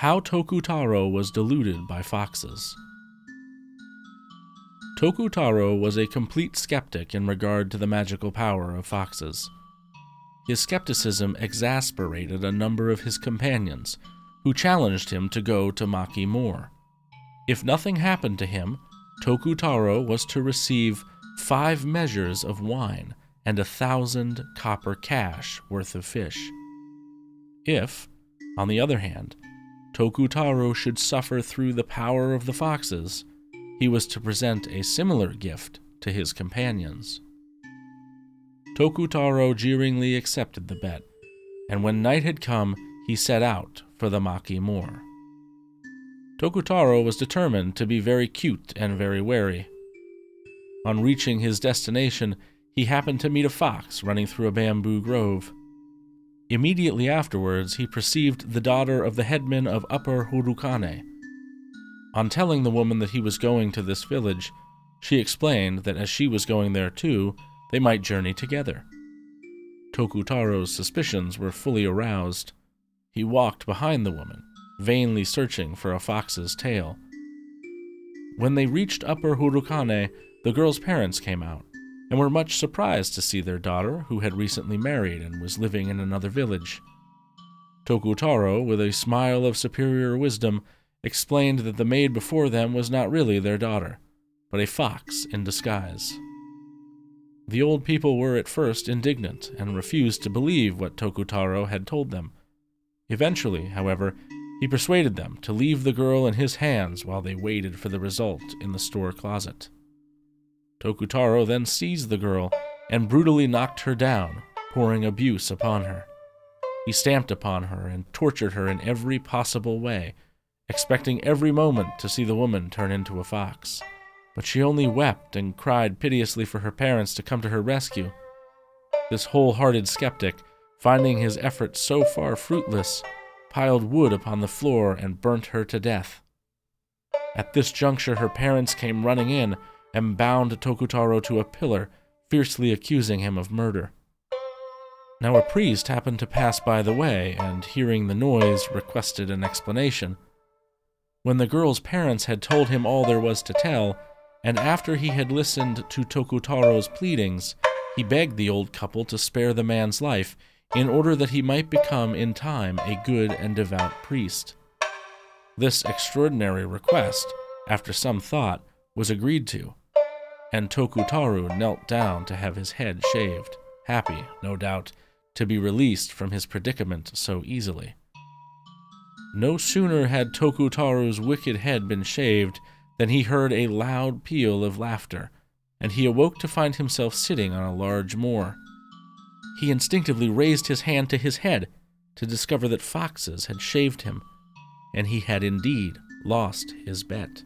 How Tokutaro was deluded by foxes. Tokutaro was a complete skeptic in regard to the magical power of foxes. His skepticism exasperated a number of his companions, who challenged him to go to Maki Moor. If nothing happened to him, Tokutaro was to receive five measures of wine and a thousand copper cash worth of fish. If, on the other hand, Tokutaro should suffer through the power of the foxes, he was to present a similar gift to his companions. Tokutaro jeeringly accepted the bet, and when night had come, he set out for the Maki Moor. Tokutaro was determined to be very cute and very wary. On reaching his destination, he happened to meet a fox running through a bamboo grove. Immediately afterwards, he perceived the daughter of the headman of Upper Hurukane. On telling the woman that he was going to this village, she explained that as she was going there too, they might journey together. Tokutaro's suspicions were fully aroused. He walked behind the woman, vainly searching for a fox's tail. When they reached Upper Hurukane, the girl's parents came out and were much surprised to see their daughter, who had recently married and was living in another village. Tokutaro, with a smile of superior wisdom, explained that the maid before them was not really their daughter, but a fox in disguise. The old people were at first indignant and refused to believe what Tokutaro had told them. Eventually, however, he persuaded them to leave the girl in his hands while they waited for the result in the store closet. Tokutaro then seized the girl and brutally knocked her down, pouring abuse upon her. He stamped upon her and tortured her in every possible way, expecting every moment to see the woman turn into a fox. But she only wept and cried piteously for her parents to come to her rescue. This wholehearted skeptic, finding his efforts so far fruitless, piled wood upon the floor and burnt her to death. At this juncture, her parents came running in and bound Tokutaro to a pillar, fiercely accusing him of murder. Now a priest happened to pass by the way, and hearing the noise, requested an explanation. When the girl's parents had told him all there was to tell, and after he had listened to Tokutaro's pleadings, he begged the old couple to spare the man's life in order that he might become in time a good and devout priest. This extraordinary request, after some thought, was agreed to, and Tokutaro knelt down to have his head shaved, happy, no doubt, to be released from his predicament so easily. No sooner had Tokutaro's wicked head been shaved than he heard a loud peal of laughter, and he awoke to find himself sitting on a large moor. He instinctively raised his hand to his head to discover that foxes had shaved him, and he had indeed lost his bet.